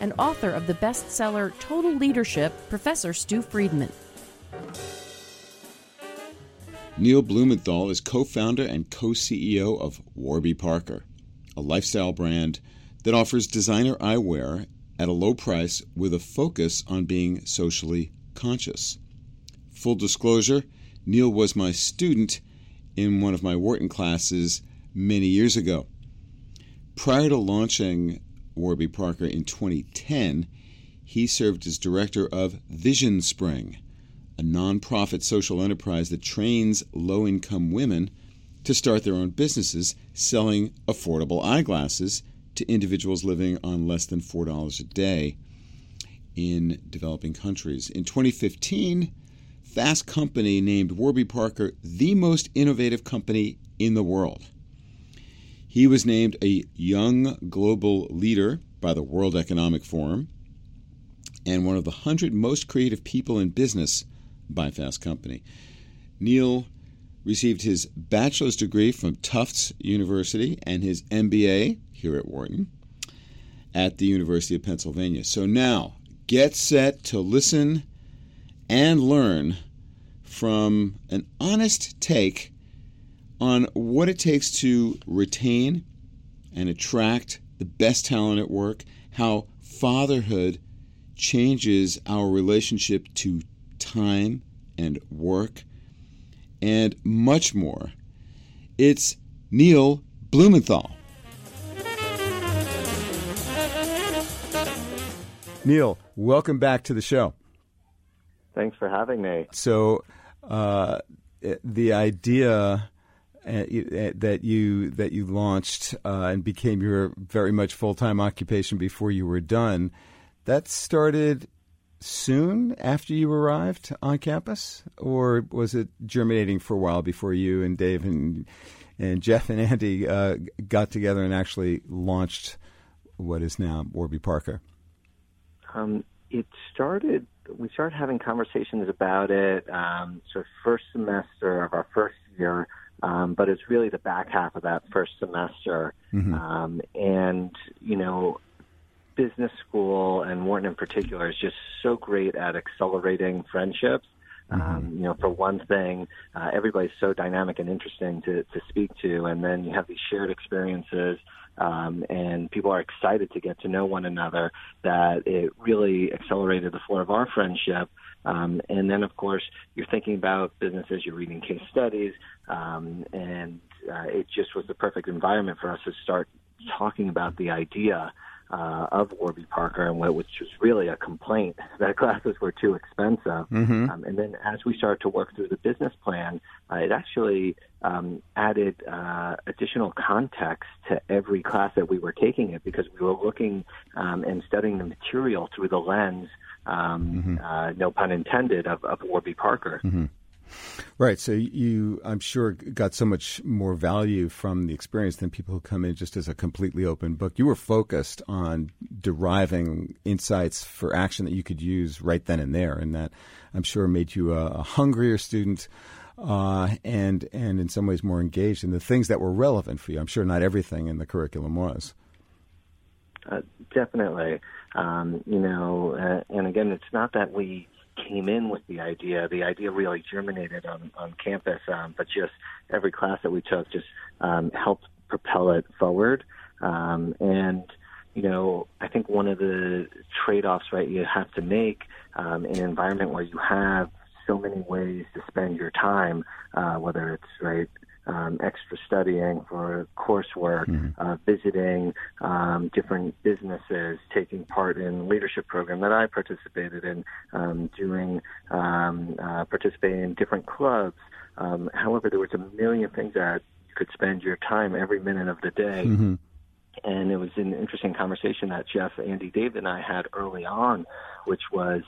and author of the bestseller Total Leadership, Professor Stew Friedman. Neil Blumenthal is co founder and co CEO of Warby Parker, a lifestyle brand that offers designer eyewear at a low price with a focus on being socially conscious. Full disclosure Neil was my student in one of my Wharton classes many years ago. Prior to launching Warby Parker in 2010, he served as director of VisionSpring, a nonprofit social enterprise that trains low income women to start their own businesses selling affordable eyeglasses to individuals living on less than $4 a day in developing countries. In 2015, Fast Company named Warby Parker the most innovative company in the world. He was named a young global leader by the World Economic Forum and one of the 100 most creative people in business by Fast Company. Neil received his bachelor's degree from Tufts University and his MBA here at Wharton at the University of Pennsylvania. So now, get set to listen and learn from an honest take on what it takes to retain and attract the best talent at work, how fatherhood changes our relationship to time and work, and much more. It's Neil Blumenthal. Neil, welcome back to the show. Thanks for having me. So, uh, the idea that you that you launched uh, and became your very much full time occupation before you were done. That started soon after you arrived on campus, or was it germinating for a while before you and Dave and and Jeff and Andy uh, got together and actually launched what is now Warby Parker? Um, it started. We started having conversations about it. Um, first semester of our first year um, but it's really the back half of that first semester. Mm-hmm. Um, and, you know, business school and Wharton in particular is just so great at accelerating friendships. Mm-hmm. Um, you know, for one thing, uh, everybody's so dynamic and interesting to, to speak to, and then you have these shared experiences, um, and people are excited to get to know one another. That it really accelerated the flow of our friendship. Um, and then, of course, you're thinking about businesses, you're reading case studies, um, and uh, it just was the perfect environment for us to start talking about the idea uh, of Warby Parker, and what, which was really a complaint that classes were too expensive. Mm-hmm. Um, and then as we started to work through the business plan, uh, it actually um, added uh, additional context to every class that we were taking it because we were looking um, and studying the material through the lens, um, mm-hmm. uh, no pun intended, of, of Warby Parker. Mm-hmm. Right. So you, I'm sure, got so much more value from the experience than people who come in just as a completely open book. You were focused on deriving insights for action that you could use right then and there, and that I'm sure made you a, a hungrier student. Uh, and and in some ways more engaged in the things that were relevant for you. I'm sure not everything in the curriculum was. Uh, definitely, um, you know, uh, and again, it's not that we came in with the idea. The idea really germinated on, on campus, um, but just every class that we took just um, helped propel it forward. Um, and, you know, I think one of the trade offs, right, you have to make um, in an environment where you have so many ways to spend your time, uh, whether it's, right, um, extra studying for coursework, mm-hmm. uh, visiting um, different businesses, taking part in leadership program that I participated in, um, doing um, uh, participating in different clubs. Um, however, there was a million things that you could spend your time every minute of the day. Mm-hmm. And it was an interesting conversation that Jeff, Andy, David, and I had early on, which was,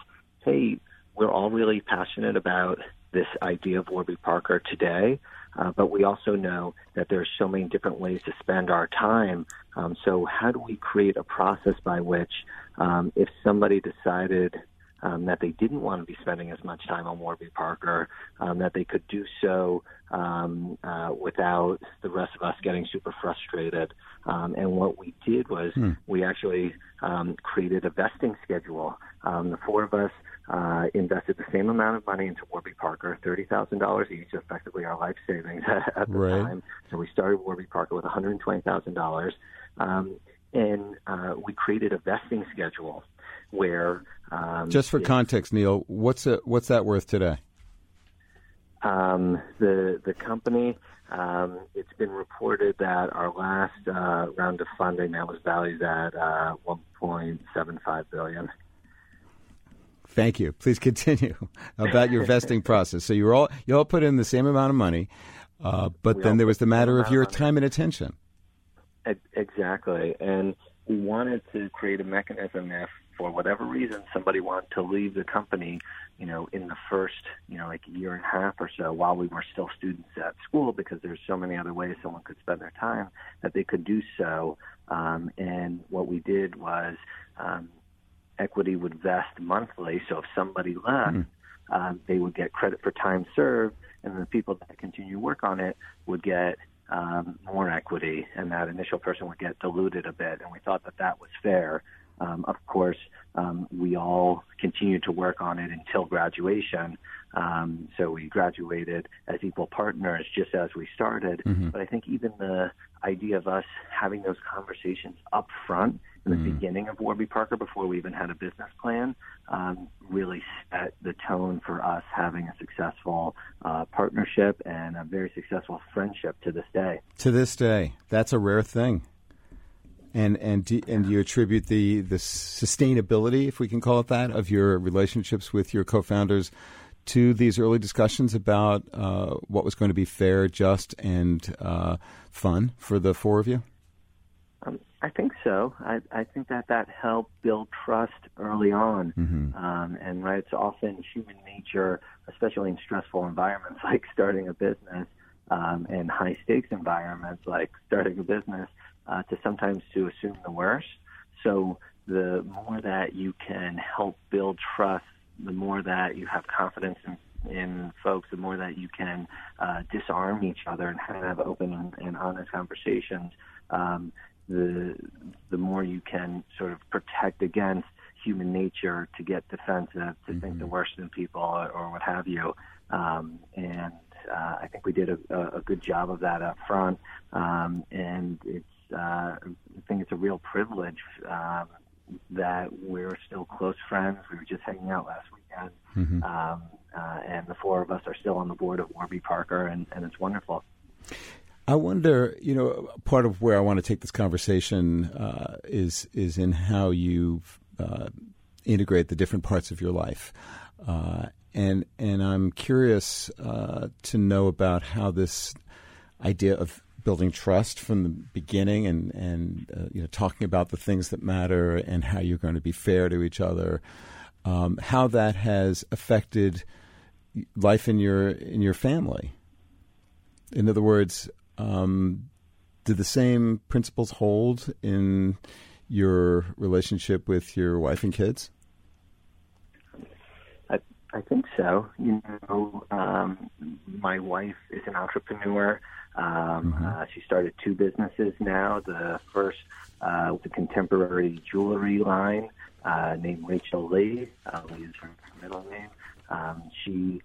hey, we're all really passionate about this idea of Warby Parker today, uh, but we also know that there's so many different ways to spend our time. Um, so how do we create a process by which, um, if somebody decided um, that they didn't want to be spending as much time on Warby Parker, um, that they could do so um, uh, without the rest of us getting super frustrated. Um, and what we did was hmm. we actually um, created a vesting schedule. Um, the four of us uh, invested the same amount of money into Warby Parker, thirty thousand dollars each, effectively our life savings at the right. time. So we started Warby Parker with one hundred twenty thousand dollars, um, and uh, we created a vesting schedule where um, just for context, Neil, what's a, what's that worth today? Um, the the company. Um, it's been reported that our last uh, round of funding that was valued at uh, 1.75 billion. Thank you. Please continue about your vesting process. So you all you all put in the same amount of money, uh, but we then there was the matter of your time and attention. Exactly, and we wanted to create a mechanism if for whatever reason somebody wanted to leave the company, you know, in the first, you know, like a year and a half or so while we were still students at school because there's so many other ways someone could spend their time that they could do so. Um, and what we did was um, equity would vest monthly. So if somebody left, mm-hmm. um, they would get credit for time served, and the people that continue to work on it would get um, more equity, and that initial person would get diluted a bit. And we thought that that was fair. Um, of course, um, we all continued to work on it until graduation. Um, so we graduated as equal partners just as we started. Mm-hmm. But I think even the idea of us having those conversations up front the mm-hmm. beginning of Warby Parker before we even had a business plan um, really set the tone for us having a successful uh, partnership and a very successful friendship to this day. To this day, that's a rare thing. And and do, and do you attribute the the sustainability, if we can call it that, of your relationships with your co-founders to these early discussions about uh, what was going to be fair, just, and uh, fun for the four of you? I think so. I, I think that that helped build trust early on. Mm-hmm. Um, and right, it's often human nature, especially in stressful environments like starting a business um, and high stakes environments like starting a business, uh, to sometimes to assume the worst. So the more that you can help build trust, the more that you have confidence in, in folks, the more that you can uh, disarm each other and have open and, and honest conversations. Um, the the more you can sort of protect against human nature to get defensive, to mm-hmm. think the mm-hmm. worst in people, or, or what have you. Um, and uh, I think we did a, a, good job of that up front. Um, and it's uh, I think it's a real privilege um, that we're still close friends. We were just hanging out last weekend, mm-hmm. um, uh, and the four of us are still on the board of Warby Parker, and, and it's wonderful. I wonder, you know, part of where I want to take this conversation uh, is is in how you uh, integrate the different parts of your life, uh, and and I'm curious uh, to know about how this idea of building trust from the beginning and and uh, you know talking about the things that matter and how you're going to be fair to each other um, how that has affected life in your in your family. In other words um, do the same principles hold in your relationship with your wife and kids I, I think so. You know, um, my wife is an entrepreneur. Um, mm-hmm. uh, she started two businesses now. The first uh, was a contemporary jewelry line uh, named Rachel Leigh. Uh, Leigh is her middle name. Um, she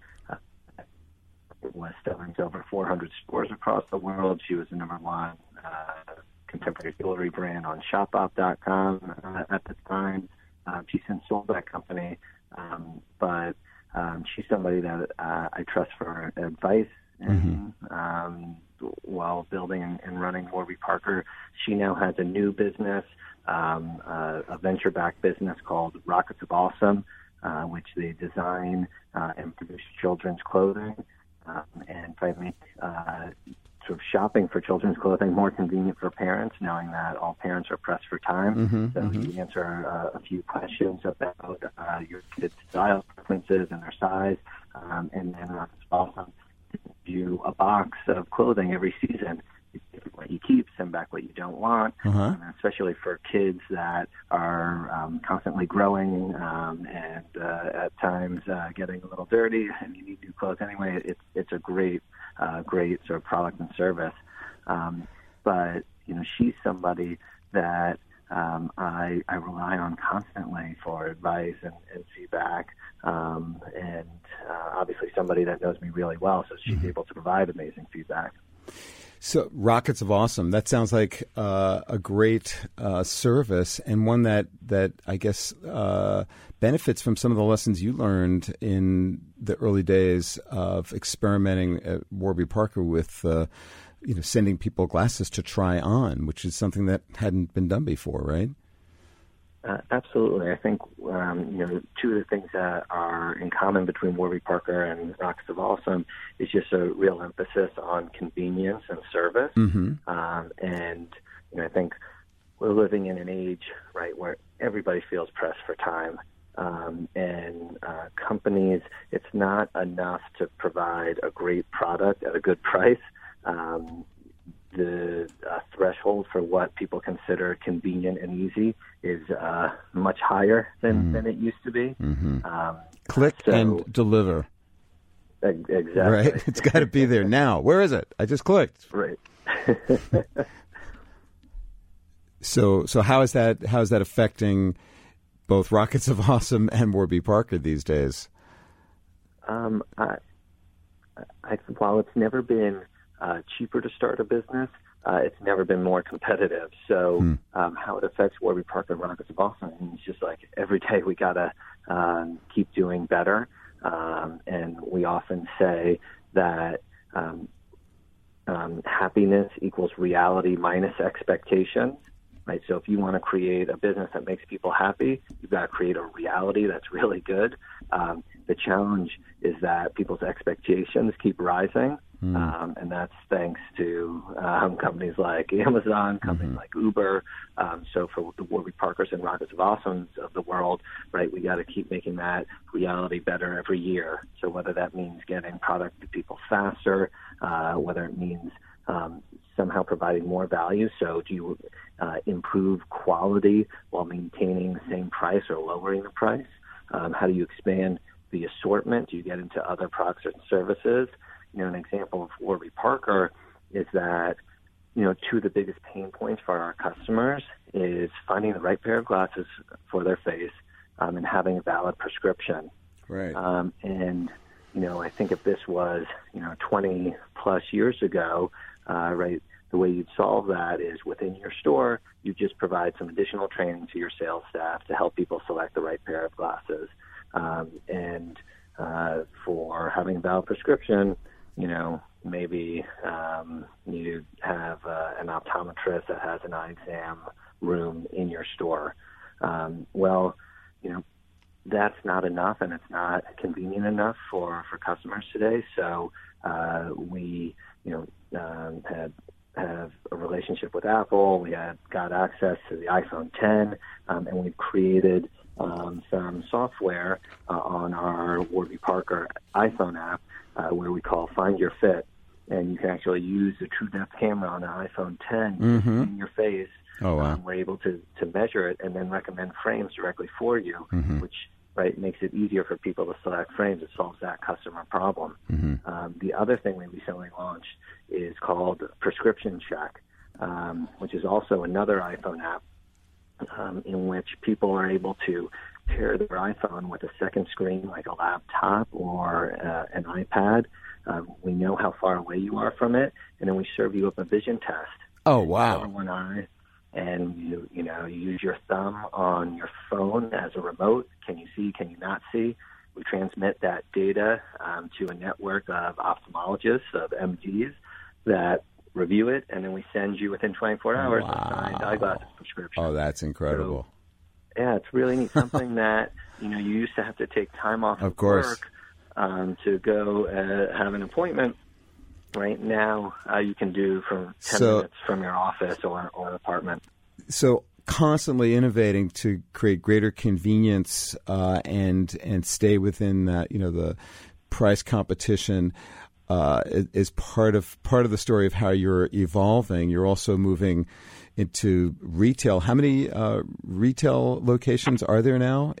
was selling to over 400 stores across the world. She was the number one uh, contemporary jewelry brand on Shopbop.com uh, at the time. Um, she since sold that company, um, but um, she's somebody that uh, I trust for advice and mm-hmm. um, while building and, and running Warby Parker. She now has a new business, um, uh, a venture-backed business called Rockets of Awesome, uh, which they design uh, and produce children's clothing. Um, and frankly, uh, sort of shopping for children's clothing more convenient for parents, knowing that all parents are pressed for time. Mm-hmm, so mm-hmm. you answer uh, a few questions about uh, your kids' style preferences and their size, um, and then uh, it's awesome you a box of clothing every season. What you keep, send back what you don't want, Uh-huh. um, especially for kids that are um, constantly growing um, and uh, at times uh, getting a little dirty, and you need new clothes anyway. It's it's a great, uh, great sort of product and service. Um, but you know, she's somebody that um, I, I rely on constantly for advice and, and feedback, um, and uh, obviously somebody that knows me really well, so she's able to provide amazing feedback. So, Rockets of Awesome. That sounds like uh, a great uh, service and one that that I guess uh, benefits from some of the lessons you learned in the early days of experimenting at Warby Parker with. Uh, you know, sending people glasses to try on, which is something that hadn't been done before, right? Uh, absolutely. I think um, you know two of the things that are in common between Warby Parker and Rockets of Awesome is just a real emphasis on convenience and service. Mm-hmm. Um, and you know, I think we're living in an age right where everybody feels pressed for time. Um, and uh, companies, it's not enough to provide a great product at a good price. Um, the uh, threshold for what people consider convenient and easy is uh, much higher than, than it used to be. Mm-hmm. Um, Click so- and deliver, exactly. right? It's got to be there now. Where is it? I just clicked. right. So, so how is that? How is that affecting both Rockets of Awesome and Warby Parker these days? Um, I, I, while it's never been uh, cheaper to start a business, uh, it's never been more competitive. So, Hmm. um, how it affects Warby Parker and Rockets of Awesome, I mean, it's just like every day we gotta um, keep doing better. Um, and we often say that um, um, happiness equals reality minus expectations. Right. So if you want to create a business that makes people happy, you've got to create a reality that's really good. Um, the challenge is that people's expectations keep rising, um, and that's thanks to um, companies like Amazon, companies like Uber. Um, so for the Warby Parkers and Rockets of Awesomes of the world, right, we got to keep making that reality better every year. So whether that means getting product to people faster, uh, whether it means um, somehow providing more value. So do you uh, improve quality while maintaining the same price or lowering the price? Um, how do you expand the assortment? Do you get into other products and services? You know, an example of Warby Parker is that you know two of the biggest pain points for our customers is finding the right pair of glasses for their face um, and having a valid prescription. Right. Um, and you know, I think if this was you know 20 plus years ago, uh, right, the way you'd solve that is within your store, you just provide some additional training to your sales staff to help people select the right pair of glasses. Um, and uh, for having a valid prescription, you know, maybe um, you have uh, an optometrist that has an eye exam room in your store. Um, well, you know, that's not enough, and it's not convenient enough for for customers today. So uh, we, you know, um, had have a relationship with Apple. We had got access to the iPhone 10, um, and we've created um, some software uh, on our Warby Parker iPhone app uh, where we call Find Your Fit, and you can actually use the True Depth camera on the iPhone 10 Mhm. in your face. Oh, wow. Um, we're able to to measure it and then recommend frames directly for you, Mhm. which right makes it easier for people to select frames. It solves that customer problem. Mhm. Um, the other thing we recently launched is called Prescription Check, um, which is also another iPhone app um, in which people are able to pair their iPhone with a second screen like a laptop or uh, an iPad. Um, we know how far away you are from it, and then we serve you up a vision test Oh, wow. one eye, and you you know you use your thumb on your phone as a remote. Can you see? Can you not see? We transmit that data um, to a network of ophthalmologists of MDs that review it, and then we send you within 24 hours a signed Wow. eyeglasses prescription. Oh, that's incredible. Yeah, it's really neat. Something that you know you used to have to take time off Of course. work um, to go uh, have an appointment. right now uh, you can do from 10 So- minutes from your office or, or apartment. so constantly innovating to create greater convenience uh, and and stay within that you know the price competition uh, is- part of part of the story of how you're evolving. You're also moving into retail. How many uh, retail locations are there now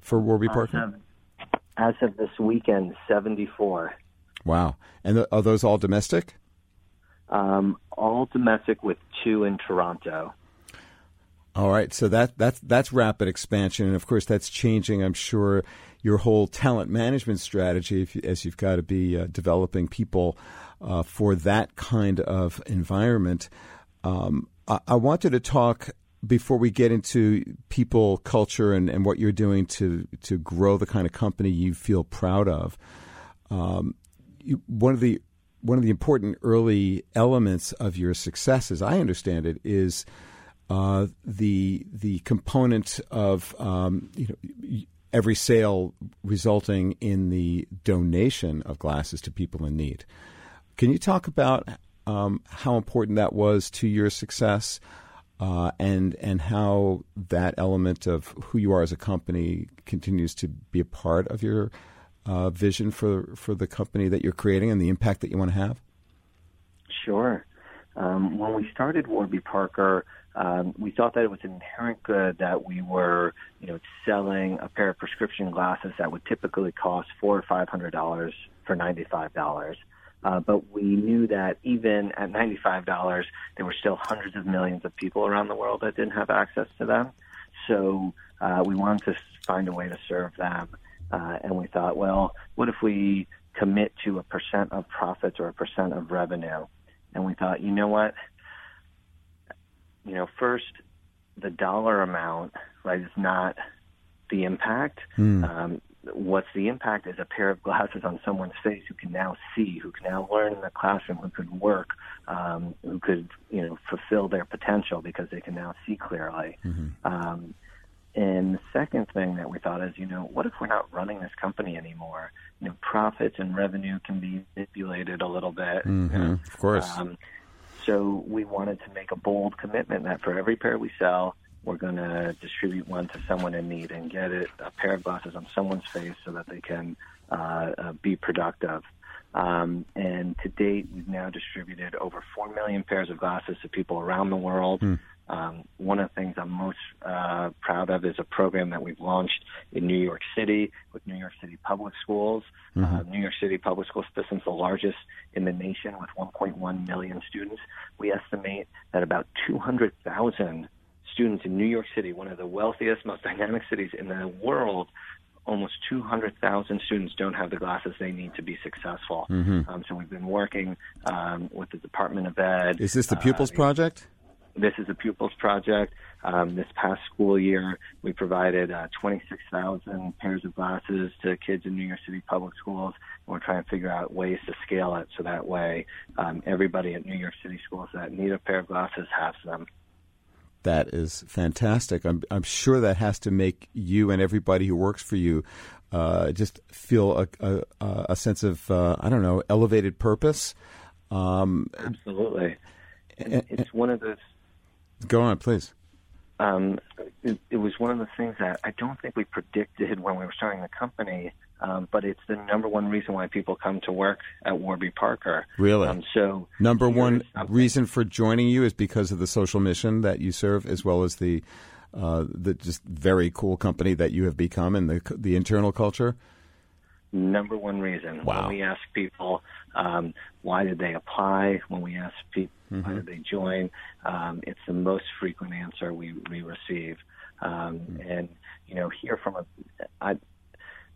for Warby Parker? As of, as of this weekend, 74. Wow! And th- are those all domestic? Um, all domestic with two in Toronto. All right, so that that's that's rapid expansion, and of course that's changing. I'm sure your whole talent management strategy, if as you've got to be uh, developing people uh, for that kind of environment. Um, I, I wanted to talk before we get into people, culture, and, and what you're doing to to grow the kind of company you feel proud of. Um, you, one of the one of the important early elements of your success, as I understand it, is uh, the the component of um, you know every sale resulting in the donation of glasses to people in need. Can you talk about um, how important that was to your success, uh, and and how that element of who you are as a company continues to be a part of your uh, vision for for the company that you're creating and the impact that you want to have? Sure. Um, when we started Warby Parker, um, we thought that it was an inherent good that we were, you know, selling a pair of prescription glasses that would typically cost four or five hundred dollars for ninety-five dollars. Uh, but we knew that even at ninety-five dollars, there were still hundreds of millions of people around the world that didn't have access to them. So uh, we wanted to find a way to serve them, uh, and we thought, well, what if we commit to a percent of profits or a percent of revenue? And we thought, you know what? You know, first, the dollar amount, right, is not the impact. Um, what's the impact is a pair of glasses on someone's face who can now see, who can now learn in the classroom, who could work, um, who could, you know, fulfill their potential because they can now see clearly. Um, and the second thing that we thought is, you know, what if we're not running this company anymore? You know, profits and revenue can be manipulated a little bit. you know. Of course. Um, so we wanted to make a bold commitment that for every pair we sell, we're going to distribute one to someone in need and get it a pair of glasses on someone's face so that they can uh, uh, be productive. Um, and to date, we've now distributed over four million pairs of glasses to people around the world. Um, one of the things I'm most uh, proud of is a program that we've launched in New York City with New York City Public Schools. Uh, New York City Public School system's the largest in the nation with 1.1 million students. We estimate that about 200,000 students in New York City, one of the wealthiest, most dynamic cities in the world, almost 200,000 students don't have the glasses they need to be successful. Um, so we've been working um, with the Department of Ed. Is this the uh, Pupils Project? This is a pupils project. Um, this past school year, we provided uh, 26,000 pairs of glasses to kids in New York City public schools. And we're trying to figure out ways to scale it so that way um, everybody at New York City schools that need a pair of glasses has them. That is fantastic. I'm, I'm sure that has to make you and everybody who works for you uh, just feel a, a, a sense of, uh, I don't know, elevated purpose. Um, Absolutely. and- it's one of those go on, please. um, it, it was one of the things that I don't think we predicted when we were starting the company, um, but it's the number one reason why people come to work at Warby Parker. Really? Um, so Number one reason for joining you is because of the social mission that you serve, as well as the uh, the just very cool company that you have become and the the internal culture. number one reason. Wow. When we ask people um, why did they apply, when we ask people Mm-hmm. why did they join, um, it's the most frequent answer we, we receive. Um, Mm. And, you know, here from a, I,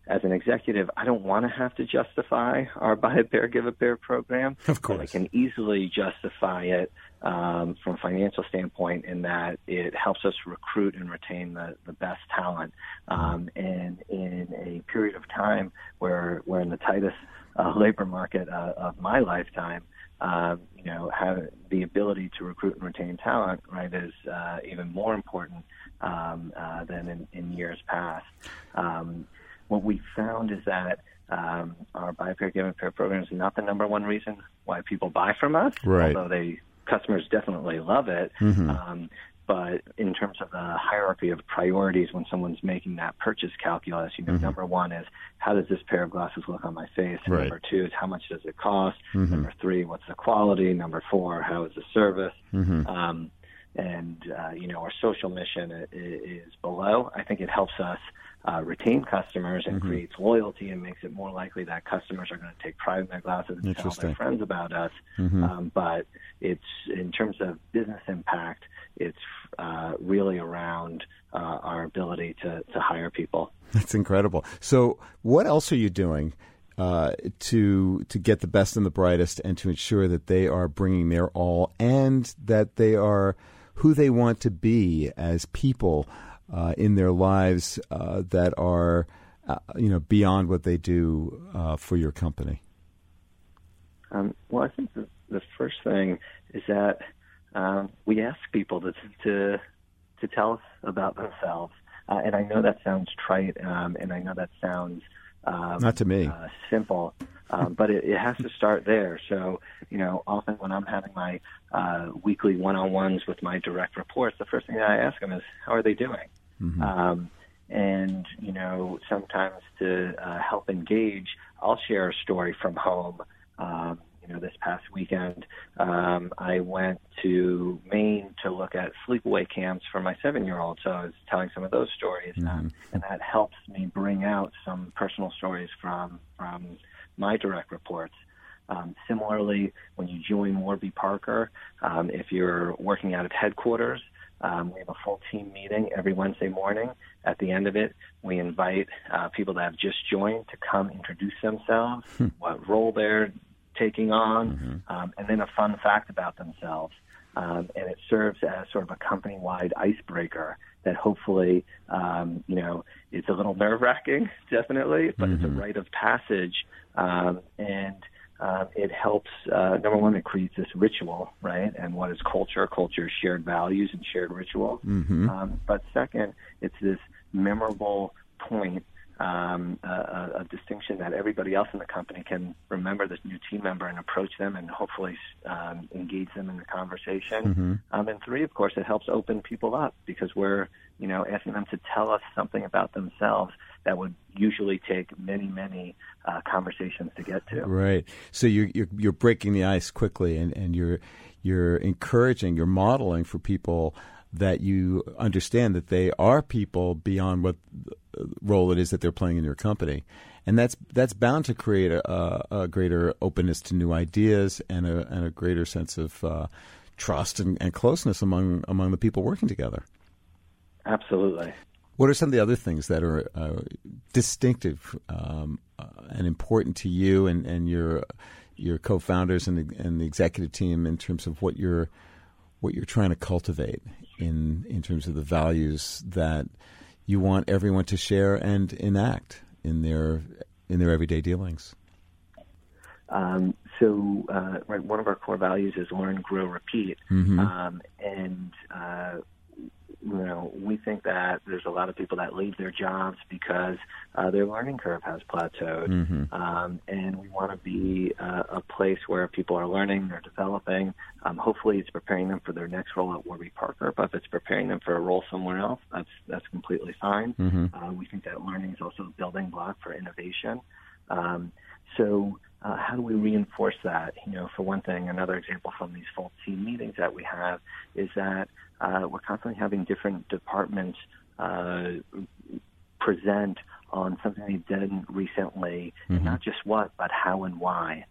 as an executive, I don't want to have to justify our buy a pair, give a pair program. Of But I can easily justify it um, from a financial standpoint in that it helps us recruit and retain the, the best talent. Um, and in a period of time where we're in the tightest uh, labor market uh, of my lifetime, um, you know, have the ability to recruit and retain talent, right, is uh, even more important um, uh, than in, in years past. Um, what we found is that um, our buy pair, give pair program is not the number one reason why people buy from us, right. although they customers definitely love it. Mm-hmm. But in terms of the hierarchy of priorities when someone's making that purchase calculus, you know, Mm-hmm. number one is how does this pair of glasses look on my face? Right. Number two is how much does it cost? Mhm. Number three, what's the quality? Number four, how is the service? Mhm. Um, and uh, you know, our social mission is below. I think it helps us uh, retain customers and Mm-hmm. creates loyalty and makes it more likely that customers are going to take pride in their glasses and tell their friends about us. Mhm. Um, but it's in terms of business impact, it's uh, really around uh, our ability to, to hire people. That's incredible. So, what else are you doing uh, to to get the best and the brightest, and to ensure that they are bringing their all, and that they are who they want to be as people uh, in their lives uh, that are, uh, you know, beyond what they do uh, for your company? Um, well, I think the, the first thing is that um, we ask people to, to to tell us about themselves, uh, and I know that sounds trite, um, and I know that sounds um, Not to me. uh, simple, um, but it, it has to start there. So, you know, often when I'm having my uh, weekly one-on-ones with my direct reports, the first thing I ask them is, "How are they doing?" Um, and you know, sometimes to uh, help engage, I'll share a story from home. You know, this past weekend, um, I went to Maine to look at sleepaway camps for my seven-year-old. So I was telling some of those stories, um, and that helps me bring out some personal stories from from my direct reports. Um, similarly, when you join Warby Parker, um, if you're working out of headquarters, um, we have a full team meeting every Wednesday morning. At the end of it, we invite uh, people that have just joined to come introduce themselves, what role they're taking on, um, and then a fun fact about themselves. Um, and it serves as sort of a company-wide icebreaker that hopefully, um, you know, it's a little nerve-wracking, definitely, but it's a rite of passage, um, and um, it helps. Uh, number one, it creates this ritual, right? And what is culture? Culture is shared values and shared rituals. Mm-hmm. Um, but second, it's this memorable point um, uh, of distinction that everybody else in the company can remember this new team member and approach them and hopefully um, engage them in the conversation. Um, and three, of course, it helps open people up because we're you know asking them to tell us something about themselves that would usually take many, many uh, conversations to get to. Right. So you're, you're you're breaking the ice quickly, and, and you're you're encouraging, you're modeling for people that you understand that they are people beyond what role it is that they're playing in your company, and that's that's bound to create a, a greater openness to new ideas and a and a greater sense of uh, trust and, and closeness among among the people working together. Absolutely. What are some of the other things that are uh, distinctive um, uh, and important to you and, and your your co-founders and the, and the executive team in terms of what you're what you're trying to cultivate in in terms of the values that you want everyone to share and enact in their in their everyday dealings? Um, so, uh, right, one of our core values is learn, grow, repeat. Um, and, uh, you know, we think that there's a lot of people that leave their jobs because uh, their learning curve has plateaued. Um, and we want to be uh, a place where people are learning, they're developing. Um, hopefully, it's preparing them for their next role at Warby Parker. But if it's preparing them for a role somewhere else, that's that's completely fine. Uh, we think that learning is also a building block for innovation. Um, so, uh, how do we reinforce that? You know, for one thing, another example from these full team meetings that we have is that uh, we're constantly having different departments uh, present on something they've done recently, and not just what, but how and why.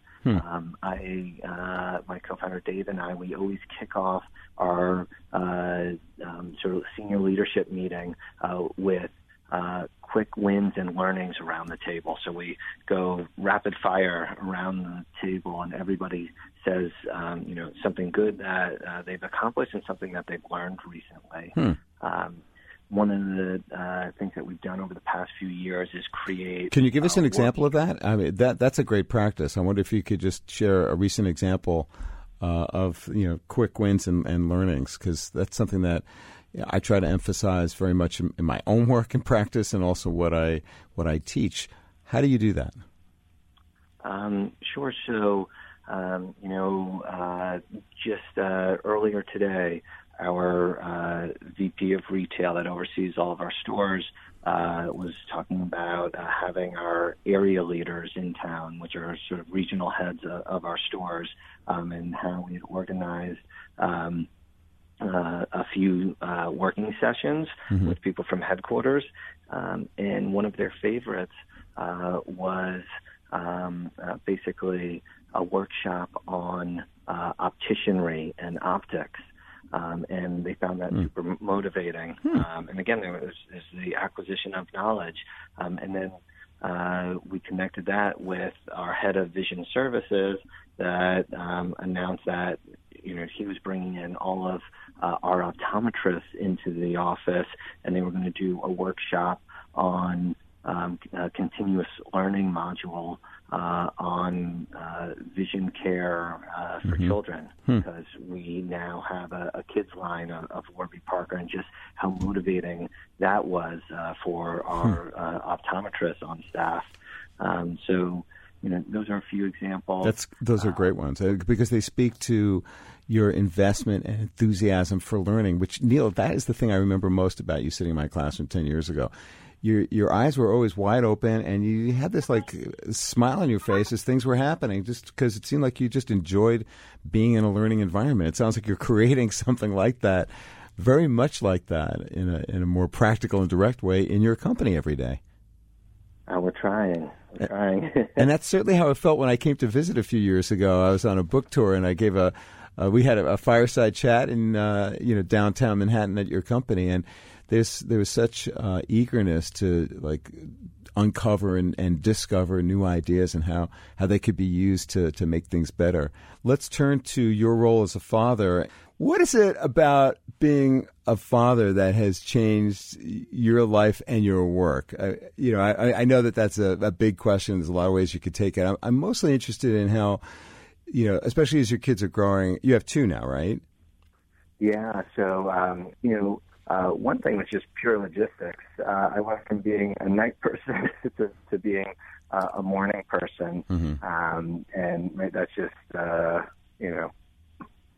Um, I, uh, my co-founder Dave and I, we always kick off our uh, um, sort of senior leadership meeting uh, with uh, quick wins and learnings around the table. So we go rapid fire around the table, and everybody says, um, you know, something good that uh, they've accomplished and something that they've learned recently. Um, one of the uh, things that we've done over the past few years is create. Can you give us an work- example of that? I mean, that that's a great practice. I wonder if you could just share a recent example uh, of you know quick wins and, and learnings because that's something that I try to emphasize very much in, in my own work and practice, and also what I what I teach. How do you do that? Um, sure. So, um, you know, uh, just uh, earlier today, our uh, VP of retail that oversees all of our stores uh, was talking about uh, having our area leaders in town, which are sort of regional heads of, of our stores, um, and how we had organized um, uh, a few uh, working sessions Mm-hmm. with people from headquarters. Um, and one of their favorites uh, was um, uh, basically a workshop on uh, opticianry and optics. Um, and they found that super motivating. Um, and again, there was, there's the acquisition of knowledge. Um, and then uh, we connected that with our head of vision services that um, announced that you know he was bringing in all of uh, our optometrists into the office, and they were going to do a workshop on um, a continuous learning module uh, on uh, vision care uh, for children because we now have a, a kids line of, of Warby Parker and just how motivating that was uh, for our uh, optometrists on staff. Um, so, you know, those are a few examples. That's those are great ones uh, because they speak to your investment and enthusiasm for learning. Which Neil, that is the thing I remember most about you sitting in my classroom ten years ago. Your your eyes were always wide open, and you had this like smile on your face as things were happening, just because it seemed like you just enjoyed being in a learning environment. It sounds like you're creating something like that, very much like that, in a in a more practical and direct way in your company every day. uh, we're trying. We're trying. and that's certainly how it felt when I came to visit a few years ago. I was on a book tour and I gave a, uh, we had a, a fireside chat in uh, you know downtown Manhattan at your company, and there's there was such uh, eagerness to like uncover and, and discover new ideas and how, how they could be used to, to make things better. Let's turn to your role as a father. What is it about being a father that has changed your life and your work? You know, I, I know that that's a, a big question. There's a lot of ways you could take it. I'm, I'm mostly interested in how, you know, especially as your kids are growing. You have two now, right? Yeah. So, um, you know, uh, one thing was just pure logistics. Uh, I went from being a night person to, to being uh, a morning person, um, and that's just uh, you know,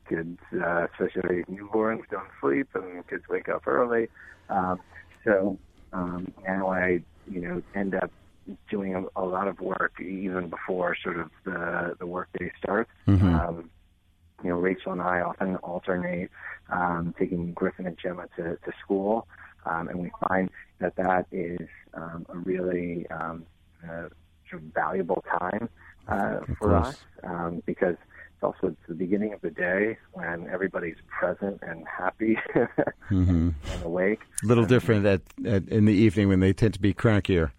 kids, uh, especially newborns, don't sleep, and kids wake up early. Um, so um, now I, you know, end up doing a, a lot of work even before sort of the the workday starts. Um, you know, Rachel and I often alternate um, taking Griffin and Gemma to, to school, um, and we find that that is um, a really um, uh, sort of valuable time uh, for us um, because it's also it's the beginning of the day when everybody's present and happy and awake. A little different at, at, in the evening when they tend to be crankier.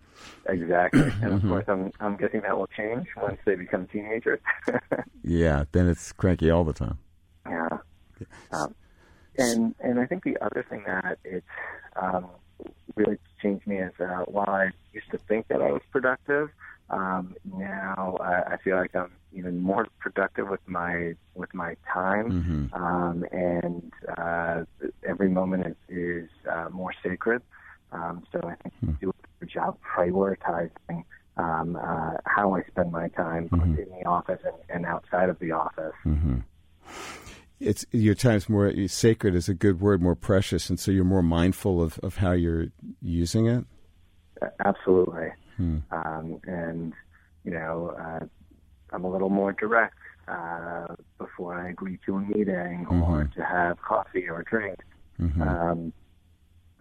Exactly, and of course, I'm I'm guessing that will change once they become teenagers. Yeah, then it's cranky all the time. Yeah. Um, and and I think the other thing that it's um, really changed me is uh, while I used to think that I was productive, um, now I, I feel like I'm even more productive with my with my time, um, and uh, every moment is, is uh, more sacred. Um, so I think we do a good job prioritizing um, uh, how I spend my time both in the office and, and outside of the office. It's your time's more sacred is a good word, more precious, and so you're more mindful of, of how you're using it. Absolutely. Um, and, you know, uh, I'm a little more direct uh, before I agree to a meeting or to have coffee or drink. Um,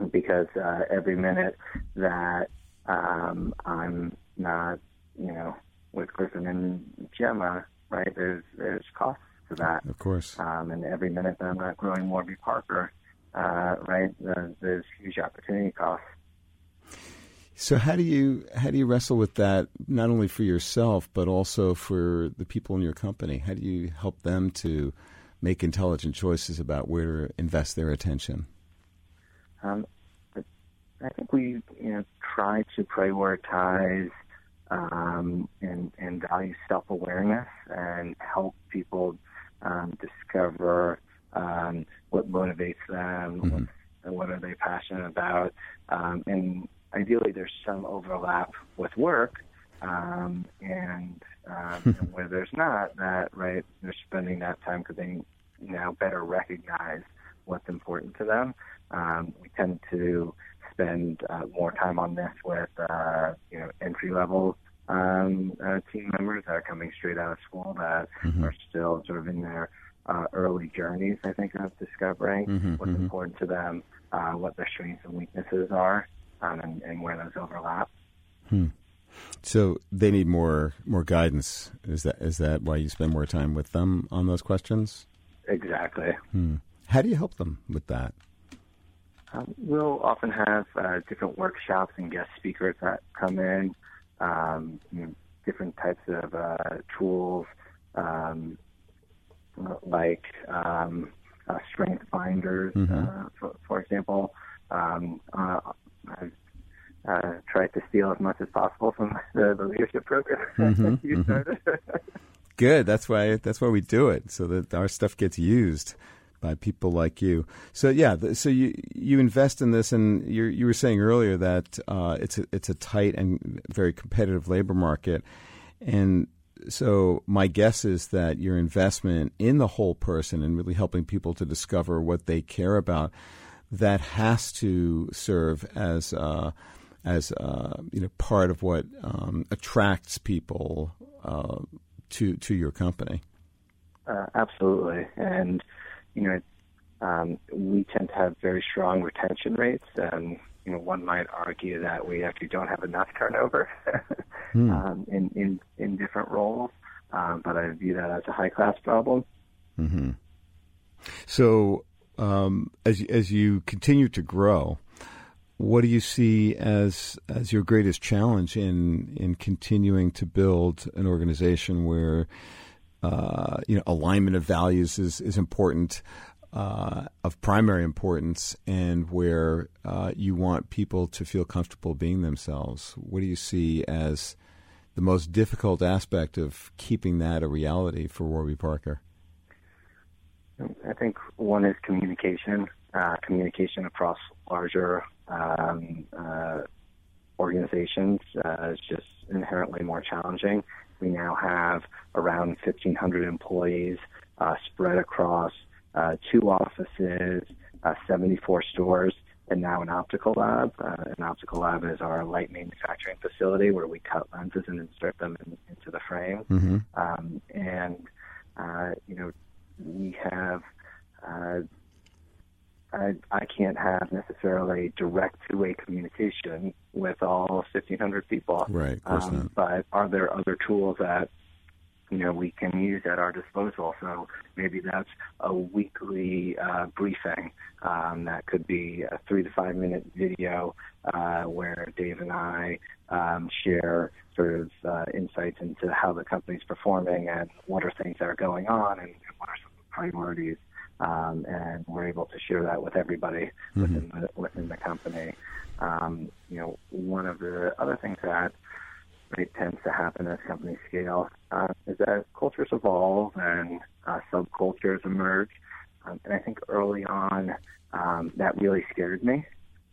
because uh, every minute that um, I'm not, you know, with Griffin and Gemma, right, there's, there's costs to that. Of course. Um, and every minute that I'm not growing Warby Parker, uh, right, there's, there's huge opportunity costs. So how do you how do you wrestle with that not only for yourself but also for the people in your company? How do you help them to make intelligent choices about where to invest their attention? Um, I think we, you know, try to prioritize um, and, and value self-awareness and help people um, discover um, what motivates them, what, and what are they passionate about, um, and ideally there's some overlap with work, um, and Um, and where there's not that, right, they're spending that time because they now better recognize what's important to them. Um, we tend to spend uh, more time on this with, uh, you know, entry level um, uh, team members that are coming straight out of school that mm-hmm. are still sort of in their uh, early journeys, I think, of discovering mm-hmm, what's mm-hmm. important to them, uh, what their strengths and weaknesses are, um, and, and, where those overlap. Hmm. So they need more more guidance. Is that is that why you spend more time with them on those questions? Exactly. Hmm. How do you help them with that? Um, we'll often have uh, different workshops and guest speakers that come in, um, you know, different types of uh, tools, um, like um, uh, strength finders, mm-hmm. Uh, for, for, example. Um, uh, I've uh, tried to steal as much as possible from the, the leadership program mm-hmm. you mm-hmm. Good. That's why. That's why we do it, so that our stuff gets used by people like you. So yeah, so you you invest in this, and you you were saying earlier that uh, it's a, it's a tight and very competitive labor market, and so my guess is that your investment in the whole person and really helping people to discover what they care about that has to serve as uh, as uh, you know part of what um, attracts people uh, to to your company. Uh, absolutely, and you know um, we tend to have very strong retention rates, and you know, one might argue that we actually don't have enough turnover hmm. um, in, in in different roles, um, but I view that as a high class problem. Mm-hmm. So, um, as as you continue to grow, what do you see as as your greatest challenge in in continuing to build an organization where uh, you know alignment of values is is important? uh, of primary importance and where uh, you want people to feel comfortable being themselves. What do you see as the most difficult aspect of keeping that a reality for Warby Parker? I think one is communication, uh, communication across larger um, uh, organizations is just inherently more challenging. We now have around 1,500 employees uh, spread across uh, two offices, uh, 74 stores, and now an optical lab. Uh, an optical lab is our light manufacturing facility where we cut lenses and insert them in, into the frame. Mm-hmm. Um, and, uh, you know, we have, uh, I, I can't have necessarily direct two-way communication with all 1,500 people. Right. Um, but are there other tools that you know we can use at our disposal. So maybe that's a weekly uh, briefing. Um, that could be a three to five minute video uh, where Dave and I um, share sort of uh, insights into how the company's performing and what are things that are going on and, and what are some priorities. Um, and we're able to share that with everybody mm-hmm. within the within the company. Um, you know, one of the other things that right, tends to happen as companies scale uh, is that cultures evolve and uh, subcultures emerge. Um, and I think early on, um, that really scared me.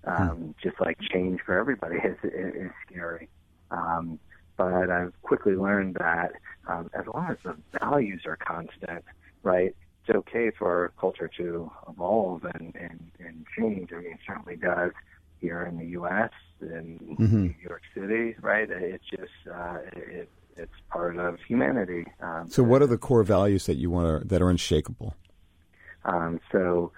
Um, hmm. Just like change for everybody is, is, is scary. Um, but I've quickly learned that um, as long as the values are constant, right, it's okay for our culture to evolve and, and, and change. I mean, it certainly does here in the U.S. in mm-hmm. New York City, right? It's just uh, it, it's part of humanity. Um, so, what are the core values that you want to, that are unshakable? Um, so,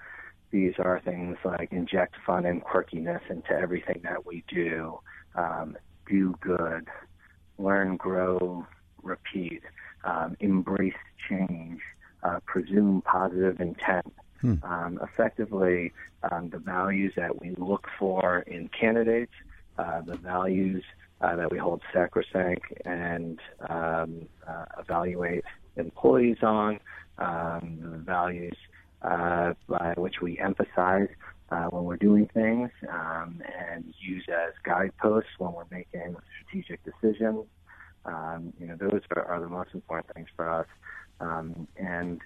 these are things like inject fun and quirkiness into everything that we do, um, do good, learn, grow, repeat, um, embrace change, uh, presume positive intent. Hmm. Um, effectively, um, the values that we look for in candidates, uh, the values uh, that we hold sacrosanct and um, uh, evaluate employees on, um, the values uh, by which we emphasize uh, when we're doing things um, and use as guideposts when we're making strategic decisions. Um, you know, those are, are, the most important things for us. Um, and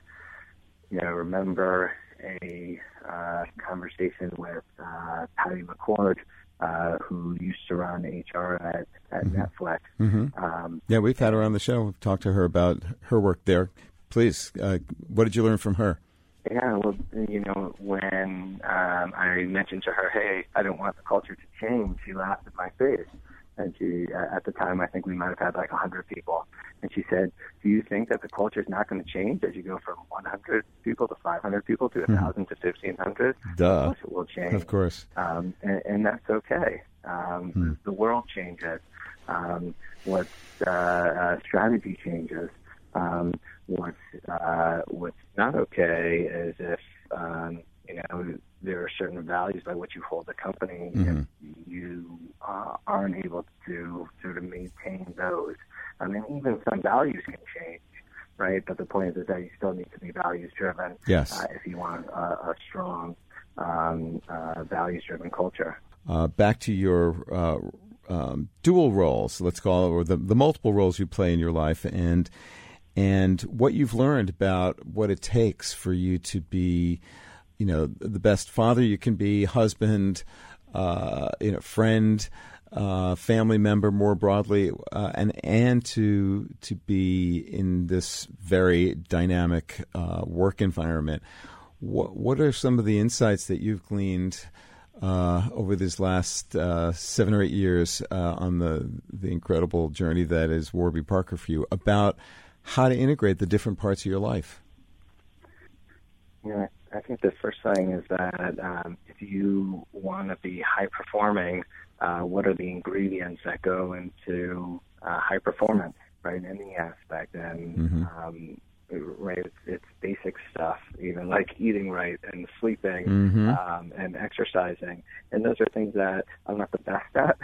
you know, remember a uh, conversation with uh, Patty McCord uh, who used to run HR at, at mm-hmm. Netflix. Mm-hmm. Um, yeah, we've had her on the show. We've talked to her about her work there. Please, uh, what did you learn from her? Yeah, well, you know, when um, I mentioned to her, "Hey, I don't want the culture to change," she laughed in my face. And she, at the time, I think we might have had like 100 people. And she said, "Do you think that the culture is not going to change as you go from 100 people to 500 people to 1,000 mm-hmm. to 1,500? Duh. Of course, it will change. Of course. Um, and, and that's okay. Um, hmm. The world changes. Um, what uh, uh, strategy changes. Um, what's uh, what's not okay is if um, you know there are certain values by which you hold the company. Mm-hmm. If you uh, aren't able to sort of maintain those, I mean, even some values can change, right? But the point is that you still need to be values driven. Yes. Uh, if you want a, a strong um, uh, values driven culture. Uh, back to your uh, um, dual roles, let's call it, or the, the multiple roles you play in your life, and and what you've learned about what it takes for you to be, you know, the best father you can be, husband, uh, you know, friend, uh, family member more broadly, uh, and and to to be in this very dynamic uh, work environment. What what are some of the insights that you've gleaned? Uh, over these last uh, seven or eight years on the the incredible journey that is Warby Parker for you about how to integrate the different parts of your life? Yeah, I think the first thing is that um, if you want to be high performing, uh, what are the ingredients that go into uh, high performance, right? In Any aspect, and mm-hmm. um, right, it's, it's, basic stuff, even like eating right and sleeping mm-hmm. um, and exercising, and those are things that I'm not the best at,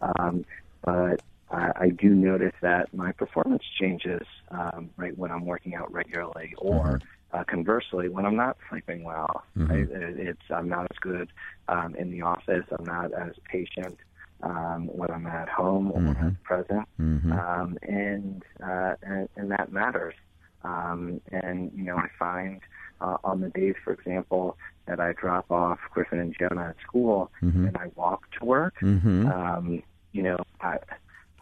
um, but I, I do notice that my performance changes um, right when I'm working out regularly, or mm-hmm. Uh, conversely, when I'm not sleeping well. Mm-hmm. Right? It's I'm not as good um, in the office. I'm not as patient um, when I'm at home or mm-hmm. present, mm-hmm. um, and, uh, and and that matters. Um, and you know, I find uh, on the days, for example, that I drop off Griffin and Jonah at school mm-hmm. and I walk to work. Mm-hmm. Um, you know, I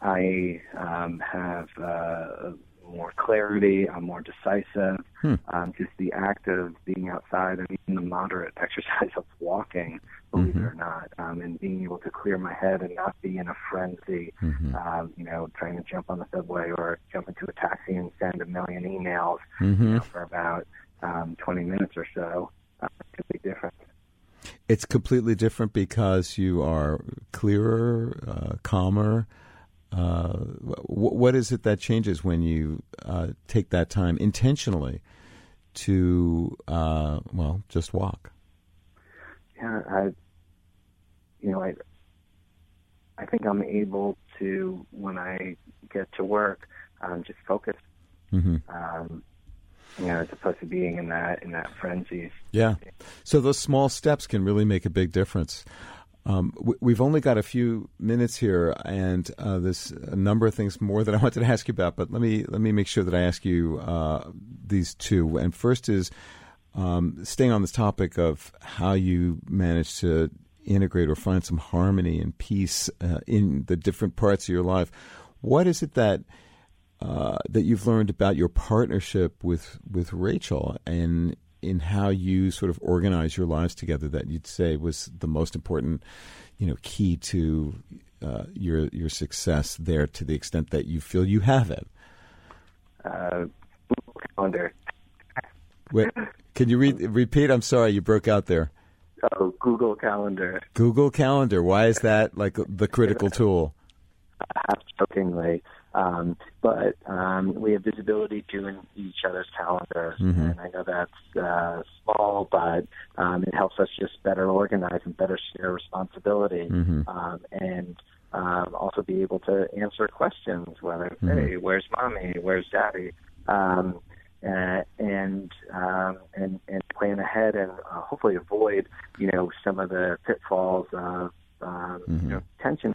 I um, have uh, more clarity. I'm more decisive. Hmm. Um, just the act of being outside and even the moderate exercise of walking, believe mm-hmm. it or not, um, and being able to clear my head and not be in a frenzy, mm-hmm. um, you know, trying to jump on the subway or jump into a taxi and send a million emails mm-hmm. you know, for about um, 20 minutes or so. Uh, completely different. It's completely different because you are clearer, uh, calmer, uh, what is it that changes when you uh, take that time intentionally to, uh, well, just walk? Yeah, I, you know, I, I think I'm able to when I get to work, um, just focus. Mm-hmm. Um, you know, as opposed to being in that in that frenzy. Yeah. So those small steps can really make a big difference. Um, we've only got a few minutes here, and uh, there's a number of things more that I wanted to ask you about. But let me let me make sure that I ask you uh, these two. And first is um, staying on this topic of how you manage to integrate or find some harmony and peace uh, in the different parts of your life. What is it that uh, that you've learned about your partnership with with Rachel and in how you sort of organize your lives together that you'd say was the most important, you know, key to uh, your your success there to the extent that you feel you have it? Uh, calendar. Wait, can you re- repeat? I'm sorry, you broke out there. Oh, Google Calendar. Google Calendar. Why is that like the critical tool? Half jokingly, um, but um, we have visibility to each other's calendars, mm-hmm. and I know that's uh, small, but um, it helps us just better organize and better share responsibility, mm-hmm. um, and um, also be able to answer questions. Whether mm-hmm. hey, where's mommy? Where's daddy? Um, uh, and um, and and plan ahead and uh, hopefully avoid you know some of the pitfalls of um, you mm-hmm. know tension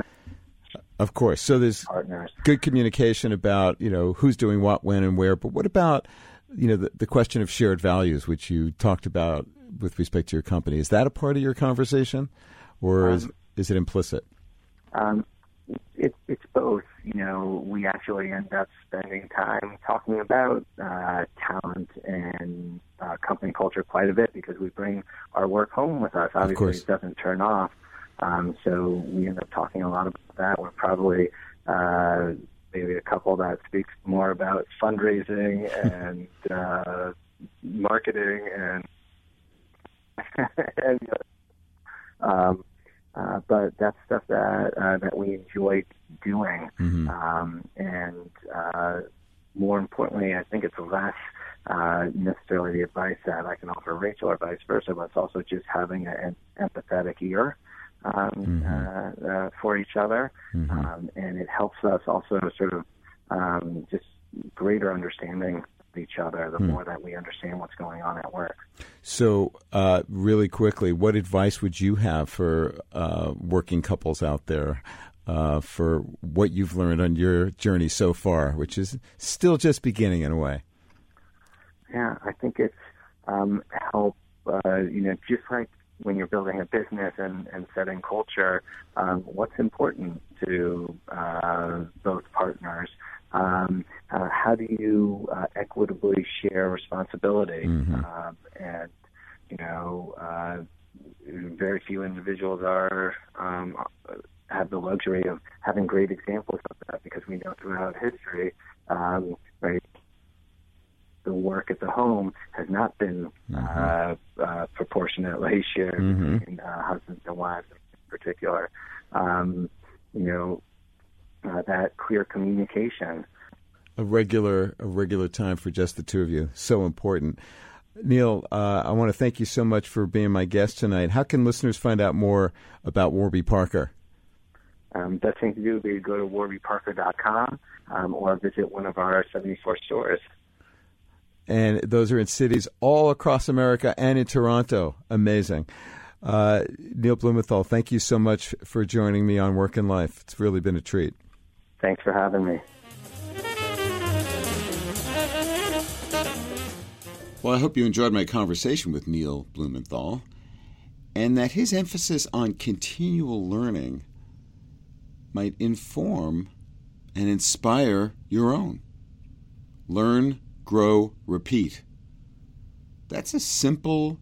of course. So there's partners. good communication about, you know, who's doing what, when, and where. But what about, you know, the, the question of shared values, which you talked about with respect to your company? Is that a part of your conversation? Or is. Um, is it implicit? Um, it, it's both. You know, we actually end up spending time talking about uh, talent and uh, company culture quite a bit because we bring our work home with us. Obviously, it doesn't turn off. Um, so we end up talking a lot about that. We're probably uh, maybe a couple that speaks more about fundraising and uh, marketing and and um, uh, but that's stuff that uh, that we enjoy doing, mm-hmm. um, and uh, more importantly, I think it's less uh, necessarily the advice that I can offer Rachel or vice versa, but it's also just having an empathetic ear um, mm-hmm. uh, uh, for each other, mm-hmm. um, and it helps us also sort of um, just greater understanding each other, the mm. more that we understand what's going on at work. So, uh, really quickly, what advice would you have for uh, working couples out there uh, for what you've learned on your journey so far, which is still just beginning in a way? Yeah, I think it's um, help, uh, you know, just like when you're building a business and, and setting culture, um, what's important to uh, both partners. Um, uh, how do you uh, equitably share responsibility? Mm-hmm. Um, and you know, uh, very few individuals are um, have the luxury of having great examples of that because we know throughout history, um, right, the work at the home has not been mm-hmm. uh, uh, proportionately shared mm-hmm. between uh, husbands and wives in particular. Um, you know, uh, that clear communication. A regular, a regular time for just the two of you. So important. Neil, uh, I want to thank you so much for being my guest tonight. How can listeners find out more about Warby Parker? Um, best thing to do would be to go to warbyparker.com um, or visit one of our 74 stores. And those are in cities all across America and in Toronto. Amazing. Uh, Neil Blumenthal, thank you so much for joining me on Work and Life. It's really been a treat. Thanks for having me. Well, I hope you enjoyed my conversation with Neil Blumenthal and that his emphasis on continual learning might inform and inspire your own. Learn, grow, repeat. That's a simple,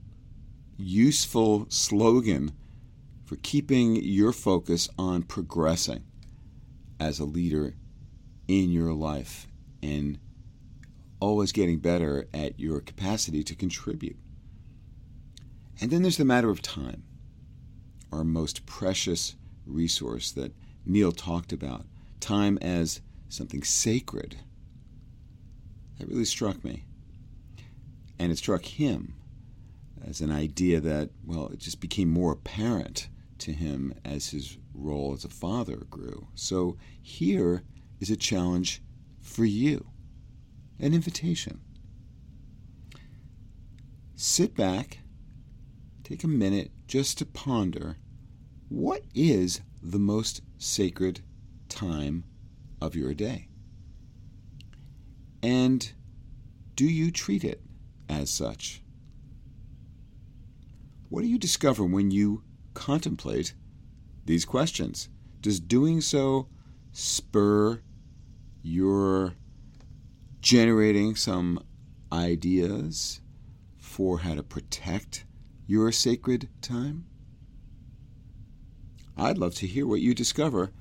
useful slogan for keeping your focus on progressing as a leader in your life and always getting better at your capacity to contribute. And then there's the matter of time, our most precious resource that Neil talked about time as something sacred. That really struck me. And it struck him as an idea that, well, it just became more apparent to him as his role as a father grew. So here is a challenge for you, an invitation. Sit back, take a minute just to ponder what is the most sacred time of your day? And do you treat it as such? What do you discover when you contemplate these questions? Does doing so spur your generating some ideas for how to protect your sacred time? I'd love to hear what you discover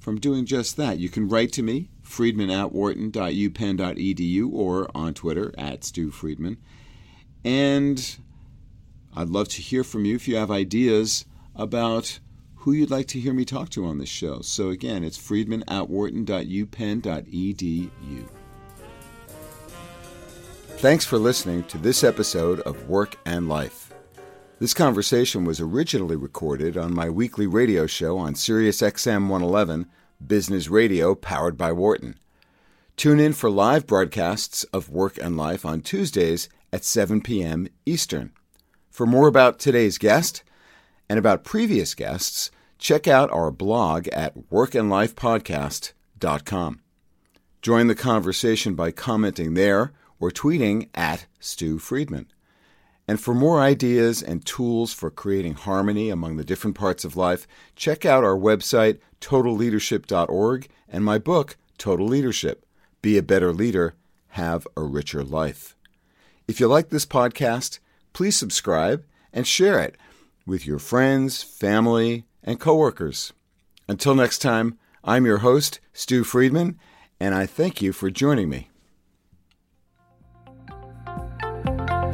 from doing just that. You can write to me, friedman at wharton.upenn.edu, or on Twitter at Stew Friedman. And I'd love to hear from you if you have ideas about who you'd like to hear me talk to on this show. So again, it's friedman at wharton.upenn.edu. Thanks for listening to this episode of Work and Life. This conversation was originally recorded on my weekly radio show on Sirius XM 111, Business Radio powered by Wharton. Tune in for live broadcasts of Work and Life on Tuesdays at 7 p.m. Eastern. For more about today's guest and about previous guests, check out our blog at workandlifepodcast.com. Join the conversation by commenting there or tweeting at Stew Friedman. And for more ideas and tools for creating harmony among the different parts of life, check out our website, totalleadership.org, and my book, Total Leadership Be a Better Leader, Have a Richer Life. If you like this podcast, please subscribe and share it with your friends, family, and coworkers. Until next time, I'm your host, Stew Friedman, and I thank you for joining me.